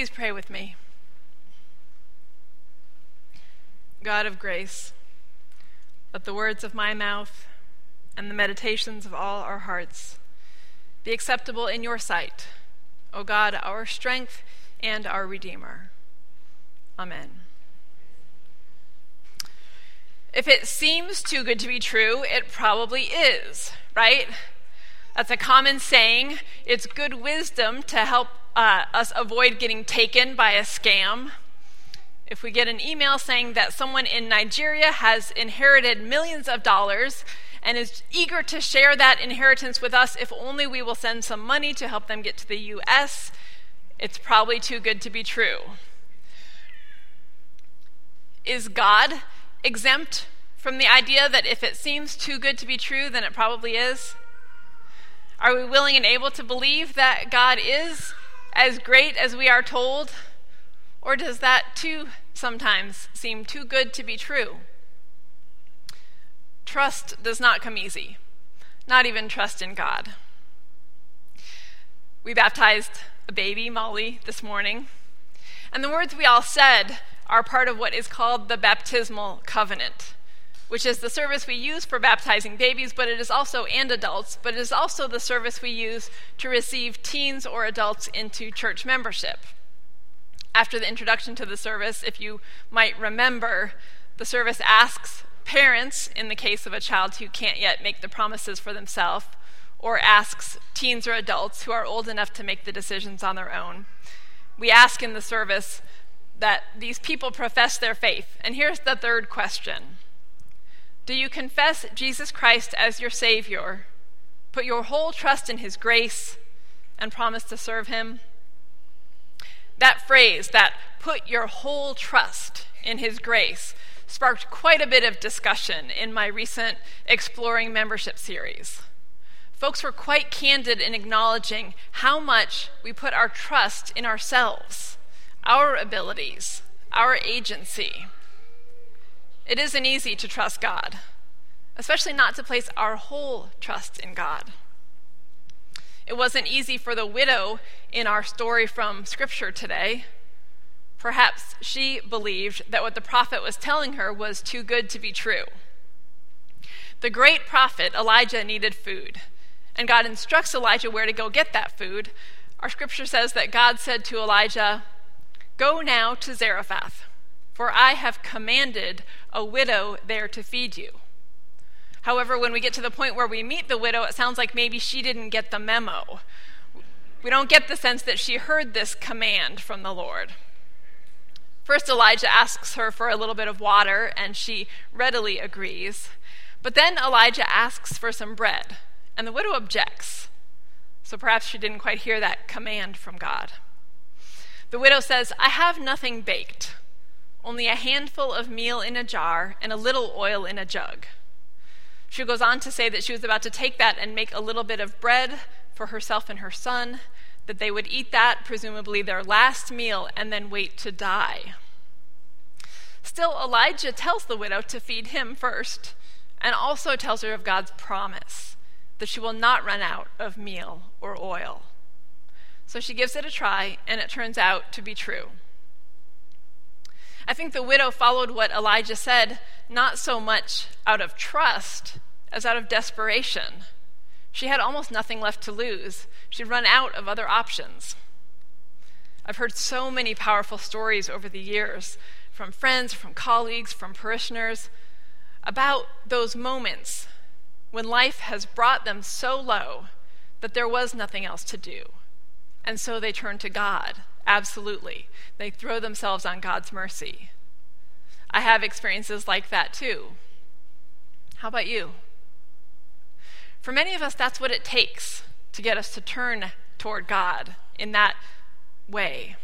please pray with me? God of grace, let the words of my mouth and the meditations of all our hearts be acceptable in your sight, O God, our strength and our Redeemer. Amen. If it seems too good to be true, it probably is, right? That's a common saying. It's good wisdom to help uh, us avoid getting taken by a scam. If we get an email saying that someone in Nigeria has inherited millions of dollars and is eager to share that inheritance with us if only we will send some money to help them get to the US, it's probably too good to be true. Is God exempt from the idea that if it seems too good to be true, then it probably is? Are we willing and able to believe that God is as great as we are told? Or does that too sometimes seem too good to be true? Trust does not come easy, not even trust in God. We baptized a baby, Molly, this morning, and the words we all said are part of what is called the baptismal covenant, which is the service we use for baptizing babies, but it is also, and adults, but it is also the service we use to receive teens or adults into church membership. After the introduction to the service, if you might remember, the service asks parents, in the case of a child who can't yet make the promises for themselves, or asks teens or adults who are old enough to make the decisions on their own. We ask in the service that these people profess their faith. And here's the third question Do you confess Jesus Christ as your Savior, put your whole trust in His grace, and promise to serve Him? That phrase, that put your whole trust in His grace, sparked quite a bit of discussion in my recent Exploring Membership series. Folks were quite candid in acknowledging how much we put our trust in ourselves, our abilities, our agency. It isn't easy to trust God, especially not to place our whole trust in God. It wasn't easy for the widow in our story from Scripture today. Perhaps she believed that what the prophet was telling her was too good to be true. The great prophet Elijah needed food, and God instructs Elijah where to go get that food. Our scripture says that God said to Elijah, Go now to Zarephath, for I have commanded a widow there to feed you. However, when we get to the point where we meet the widow, it sounds like maybe she didn't get the memo. We don't get the sense that she heard this command from the Lord. First, Elijah asks her for a little bit of water, and she readily agrees. But then Elijah asks for some bread, and the widow objects. So perhaps she didn't quite hear that command from God. The widow says, I have nothing baked, only a handful of meal in a jar and a little oil in a jug. She goes on to say that she was about to take that and make a little bit of bread for herself and her son, that they would eat that, presumably their last meal, and then wait to die. Still, Elijah tells the widow to feed him first, and also tells her of God's promise that she will not run out of meal or oil. So she gives it a try, and it turns out to be true. I think the widow followed what Elijah said, not so much out of trust as out of desperation. She had almost nothing left to lose. She'd run out of other options. I've heard so many powerful stories over the years from friends, from colleagues, from parishioners about those moments when life has brought them so low that there was nothing else to do. And so they turned to God Absolutely. They throw themselves on God's mercy. I have experiences like that too. How about you? For many of us, that's what it takes to get us to turn toward God in that way.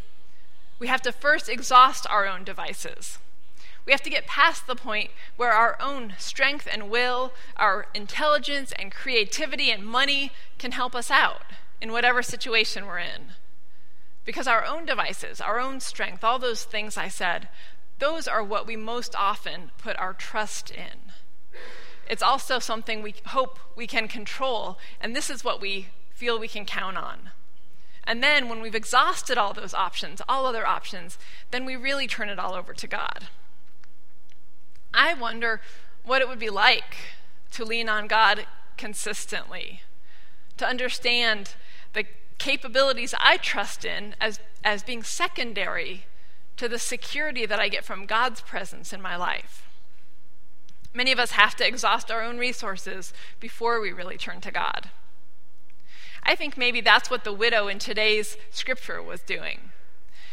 We have to first exhaust our own devices. We have to get past the point where our own strength and will, our intelligence and creativity and money can help us out in whatever situation we're in. Because our own devices, our own strength, all those things I said, those are what we most often put our trust in. It's also something we hope we can control, and this is what we feel we can count on. And then, when we've exhausted all those options, all other options, then we really turn it all over to God. I wonder what it would be like to lean on God consistently, to understand the capabilities I trust in as, as being secondary to the security that I get from God's presence in my life. Many of us have to exhaust our own resources before we really turn to God. I think maybe that's what the widow in today's scripture was doing.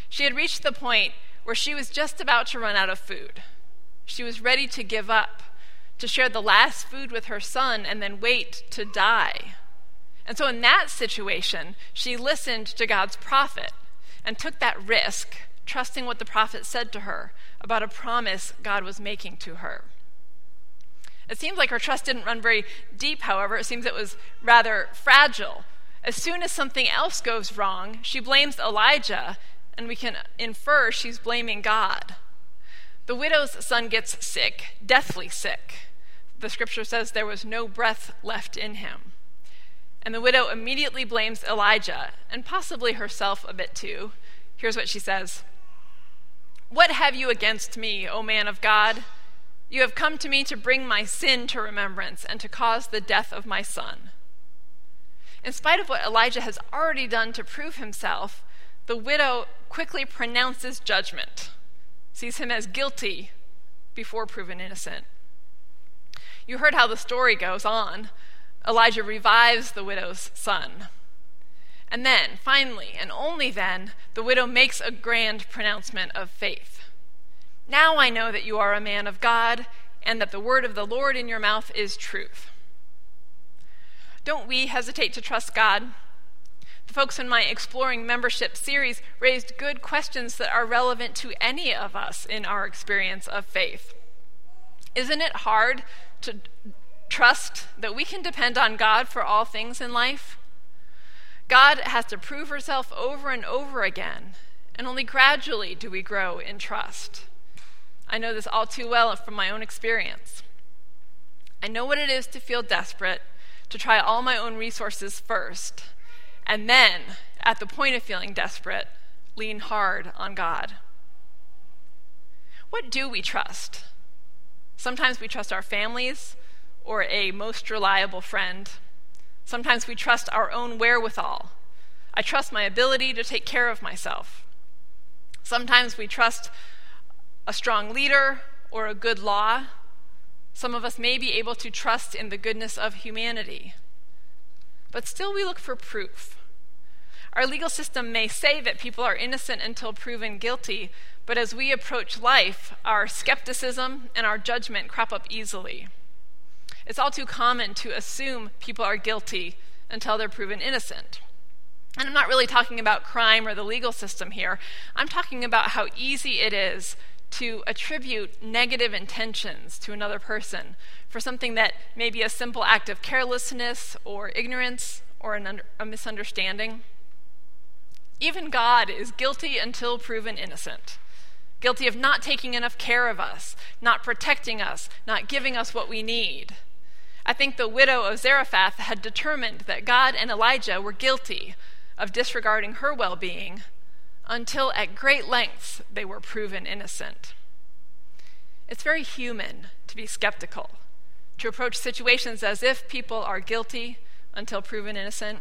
She had reached the point where she was just about to run out of food. She was ready to give up, to share the last food with her son, and then wait to die. And so, in that situation, she listened to God's prophet and took that risk, trusting what the prophet said to her about a promise God was making to her. It seems like her trust didn't run very deep, however. It seems it was rather fragile as soon as something else goes wrong, she blames Elijah, and we can infer she's blaming God. The widow's son gets sick, deathly sick. The scripture says there was no breath left in him. And the widow immediately blames Elijah, and possibly herself a bit too. Here's what she says What have you against me, O man of God? You have come to me to bring my sin to remembrance and to cause the death of my son. In spite of what Elijah has already done to prove himself, the widow quickly pronounces judgment, sees him as guilty before proven innocent. You heard how the story goes on. Elijah revives the widow's son. And then, finally, and only then, the widow makes a grand pronouncement of faith. Now I know that you are a man of God, and that the word of the Lord in your mouth is truth. Don't we hesitate to trust God? The folks in my Exploring Membership series raised good questions that are relevant to any of us in our experience of faith. Isn't it hard to trust that we can depend on God for all things in life? God has to prove herself over and over again, and only gradually do we grow in trust. I know this all too well from my own experience. I know what it is to feel desperate to try all my own resources first, and then, at the point of feeling desperate, lean hard on God. What do we trust? Sometimes we trust our families or a most reliable friend. Sometimes we trust our own wherewithal. I trust my ability to take care of myself. Sometimes we trust a strong leader or a good law. Some of us may be able to trust in the goodness of humanity. But still, we look for proof. Our legal system may say that people are innocent until proven guilty, but as we approach life, our skepticism and our judgment crop up easily. It's all too common to assume people are guilty until they're proven innocent. And I'm not really talking about crime or the legal system here. I'm talking about how easy it is to attribute negative intentions to another person for something that may be a simple act of carelessness or ignorance or under, a misunderstanding. Even God is guilty until proven innocent. Guilty of not taking enough care of us, not protecting us, not giving us what we need. I think the widow of Zarephath had determined that God and Elijah were guilty of disregarding her well being until at great lengths they were proven innocent. It's very human to be skeptical, to approach situations as if people are guilty until proven innocent.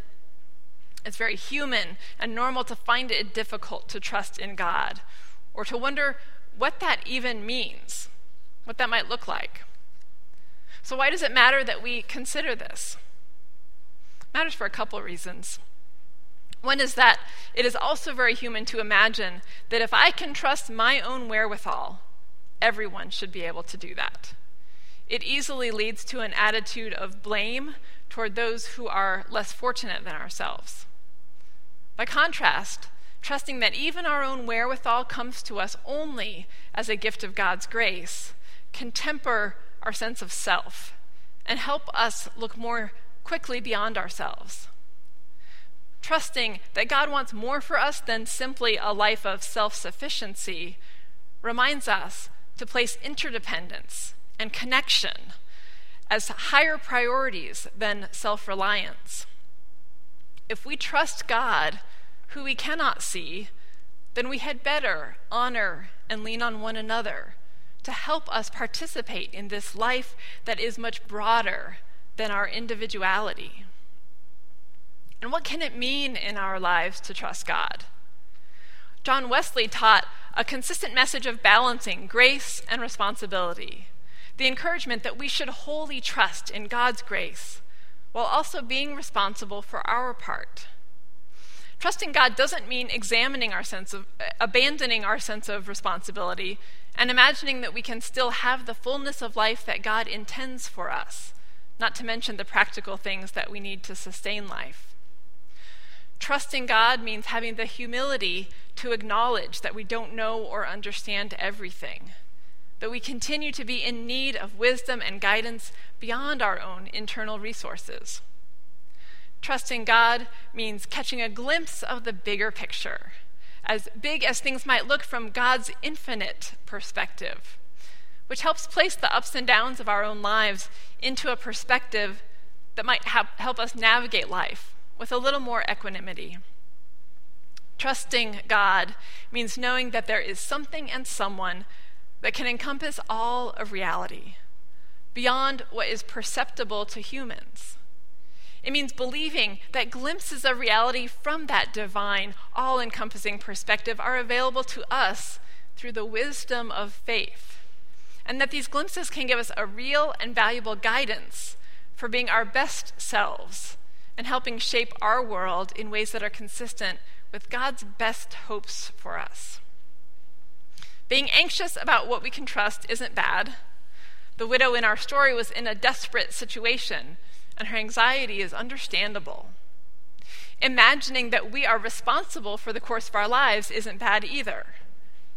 It's very human and normal to find it difficult to trust in God or to wonder what that even means, what that might look like. So, why does it matter that we consider this? It matters for a couple of reasons. One is that it is also very human to imagine that if I can trust my own wherewithal, everyone should be able to do that. It easily leads to an attitude of blame toward those who are less fortunate than ourselves. By contrast, trusting that even our own wherewithal comes to us only as a gift of God's grace can temper our sense of self and help us look more quickly beyond ourselves trusting that God wants more for us than simply a life of self sufficiency, reminds us to place interdependence and connection as higher priorities than self reliance. If we trust God, who we cannot see, then we had better honor and lean on one another to help us participate in this life that is much broader than our individuality. And what can it mean in our lives to trust God? John Wesley taught a consistent message of balancing grace and responsibility, the encouragement that we should wholly trust in God's grace while also being responsible for our part. Trusting God doesn't mean examining our sense of, abandoning our sense of responsibility and imagining that we can still have the fullness of life that God intends for us, not to mention the practical things that we need to sustain life. Trusting God means having the humility to acknowledge that we don't know or understand everything, that we continue to be in need of wisdom and guidance beyond our own internal resources. Trusting God means catching a glimpse of the bigger picture, as big as things might look from God's infinite perspective, which helps place the ups and downs of our own lives into a perspective that might help us navigate life with a little more equanimity. Trusting God means knowing that there is something and someone that can encompass all of reality, beyond what is perceptible to humans. It means believing that glimpses of reality from that divine, all encompassing perspective are available to us through the wisdom of faith, and that these glimpses can give us a real and valuable guidance for being our best selves and helping shape our world in ways that are consistent with God's best hopes for us. Being anxious about what we can trust isn't bad. The widow in our story was in a desperate situation and her anxiety is understandable. Imagining that we are responsible for the course of our lives isn't bad either.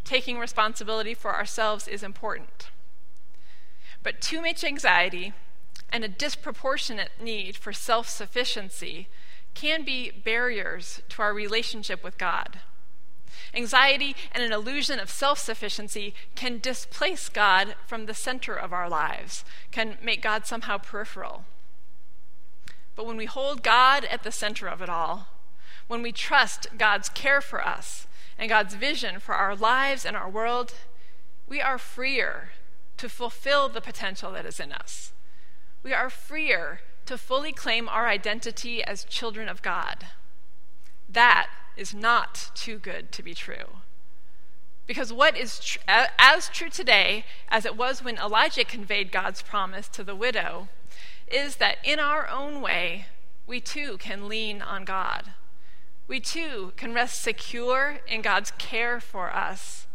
Taking responsibility for ourselves is important. But too much anxiety and a disproportionate need for self sufficiency can be barriers to our relationship with God. Anxiety and an illusion of self sufficiency can displace God from the center of our lives, can make God somehow peripheral. But when we hold God at the center of it all, when we trust God's care for us and God's vision for our lives and our world, we are freer to fulfill the potential that is in us. We are freer to fully claim our identity as children of God. That is not too good to be true. Because what is tr- as true today as it was when Elijah conveyed God's promise to the widow is that in our own way, we too can lean on God. We too can rest secure in God's care for us.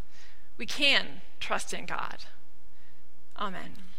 We can trust in God. Amen.